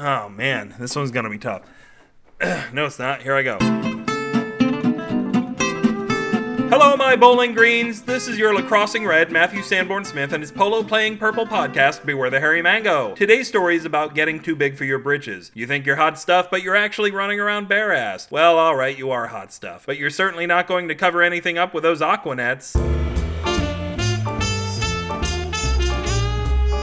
Oh man, this one's gonna be tough. no, it's not. Here I go. Hello, my bowling greens. This is your lacrossing red, Matthew Sanborn Smith, and his polo playing purple podcast, Beware the Hairy Mango. Today's story is about getting too big for your britches. You think you're hot stuff, but you're actually running around bare assed. Well, alright, you are hot stuff, but you're certainly not going to cover anything up with those aquanets.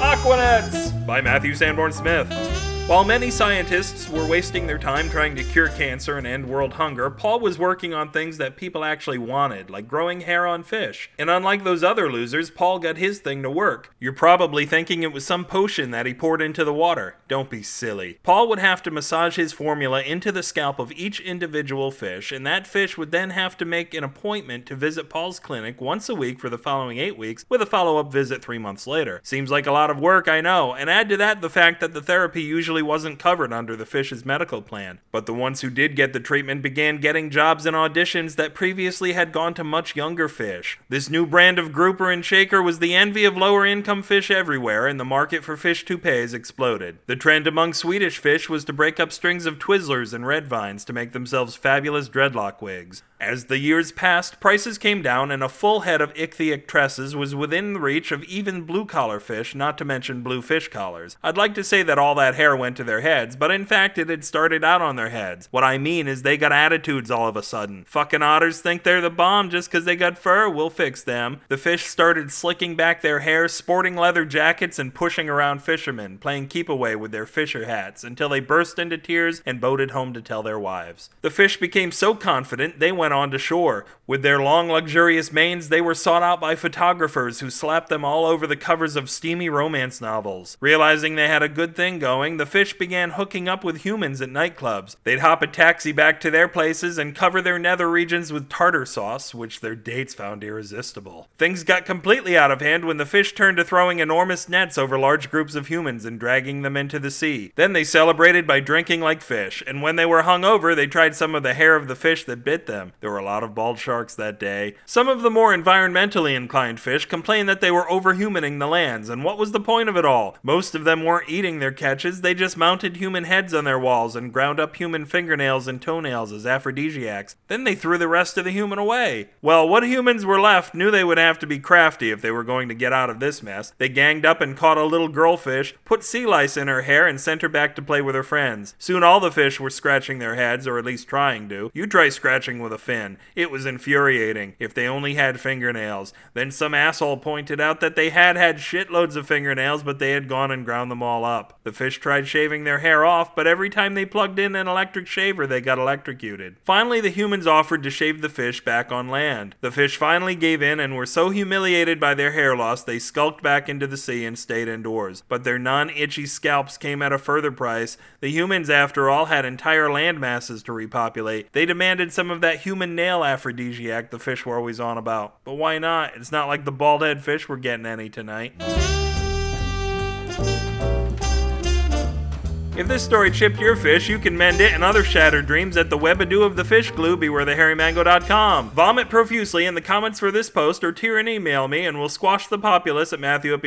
Aquanets by Matthew Sanborn Smith. While many scientists were wasting their time trying to cure cancer and end world hunger, Paul was working on things that people actually wanted, like growing hair on fish. And unlike those other losers, Paul got his thing to work. You're probably thinking it was some potion that he poured into the water. Don't be silly. Paul would have to massage his formula into the scalp of each individual fish, and that fish would then have to make an appointment to visit Paul's clinic once a week for the following eight weeks, with a follow up visit three months later. Seems like a lot of work, I know, and add to that the fact that the therapy usually wasn't covered under the fish's medical plan. But the ones who did get the treatment began getting jobs and auditions that previously had gone to much younger fish. This new brand of grouper and shaker was the envy of lower income fish everywhere, and the market for fish toupees exploded. The trend among Swedish fish was to break up strings of Twizzlers and red vines to make themselves fabulous dreadlock wigs. As the years passed, prices came down, and a full head of ichthyic tresses was within reach of even blue collar fish, not to mention blue fish collars. I'd like to say that all that hair went to their heads, but in fact it had started out on their heads. What I mean is they got attitudes all of a sudden. Fucking otters think they're the bomb just 'cause they got fur, we'll fix them. The fish started slicking back their hair, sporting leather jackets, and pushing around fishermen, playing keep away with their fisher hats, until they burst into tears and boated home to tell their wives. The fish became so confident they went on to shore. With their long, luxurious manes, they were sought out by photographers who slapped them all over the covers of steamy romance novels. Realizing they had a good thing going, the fish began hooking up with humans at nightclubs. They'd hop a taxi back to their places and cover their nether regions with tartar sauce, which their dates found irresistible. Things got completely out of hand when the fish turned to throwing enormous nets over large groups of humans and dragging them into the sea. Then they celebrated by drinking like fish, and when they were hung over, they tried some of the hair of the fish that bit them. There were a lot of bald sharks that day. Some of the more environmentally inclined fish complained that they were overhumaning the lands, and what was the point of it all? Most of them weren't eating their catches, they just mounted human heads on their walls and ground up human fingernails and toenails as aphrodisiacs. Then they threw the rest of the human away. Well, what humans were left knew they would have to be crafty if they were going to get out of this mess. They ganged up and caught a little girl fish, put sea lice in her hair, and sent her back to play with her friends. Soon all the fish were scratching their heads, or at least trying to. You try scratching with a fin. It was infuriating. If they only had fingernails. Then some asshole pointed out that they had had shitloads of fingernails, but they had gone and ground them all up. The fish tried shaving their hair off, but every time they plugged in an electric shaver, they got electrocuted. Finally, the humans offered to shave the fish back on land. The fish finally gave in and were so humiliated by their hair loss, they skulked back into the sea and stayed indoors. But their non itchy scalps came at a further price. The humans, after all, had entire land masses to repopulate. They demanded some of that human nail aphrodisiac the fish were always on about. But why not? It's not like the bald head fish were getting any tonight. If this story chipped your fish, you can mend it and other shattered dreams at the webadoo of the fish glue, bewarethehairymango.com. Vomit profusely in the comments for this post or tear and email me, and we'll squash the populace at Matthew at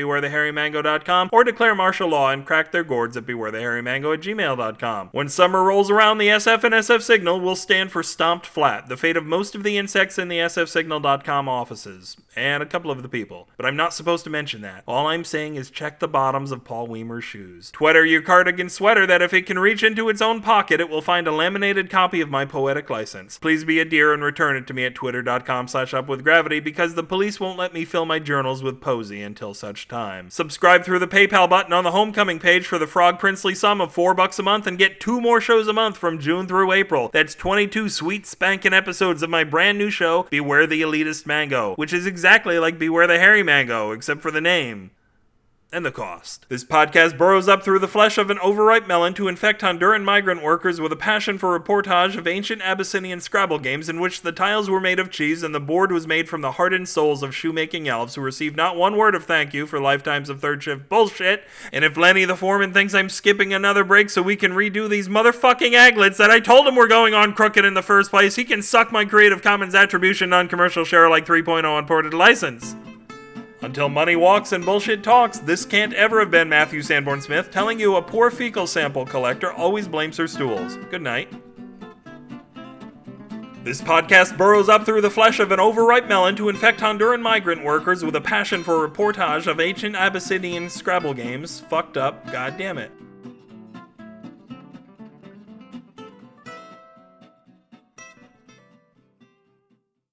or declare martial law and crack their gourds at bewarethehairymango at gmail.com. When summer rolls around, the SF and SF Signal will stand for Stomped Flat, the fate of most of the insects in the sfsignal.com offices, and a couple of the people. But I'm not supposed to mention that. All I'm saying is check the bottoms of Paul Weimer's shoes. Twetter your cardigan sweater that if it can reach into its own pocket, it will find a laminated copy of my poetic license. Please be a dear and return it to me at twitter.com slash upwithgravity because the police won't let me fill my journals with posy until such time. Subscribe through the PayPal button on the homecoming page for the frog princely sum of four bucks a month and get two more shows a month from June through April. That's 22 sweet spanking episodes of my brand new show, Beware the Elitist Mango, which is exactly like Beware the Hairy Mango, except for the name and the cost. This podcast burrows up through the flesh of an overripe melon to infect Honduran migrant workers with a passion for reportage of ancient Abyssinian Scrabble games in which the tiles were made of cheese and the board was made from the hardened souls of shoemaking elves who received not one word of thank you for lifetimes of third shift bullshit. And if Lenny the foreman thinks I'm skipping another break so we can redo these motherfucking aglets that I told him were going on crooked in the first place, he can suck my Creative Commons Attribution Non Commercial Share Alike 3.0 unported license. Until money walks and bullshit talks, this can't ever have been Matthew Sanborn Smith telling you a poor fecal sample collector always blames her stools. Good night. This podcast burrows up through the flesh of an overripe melon to infect Honduran migrant workers with a passion for reportage of ancient Abyssinian Scrabble games. Fucked up, god damn it.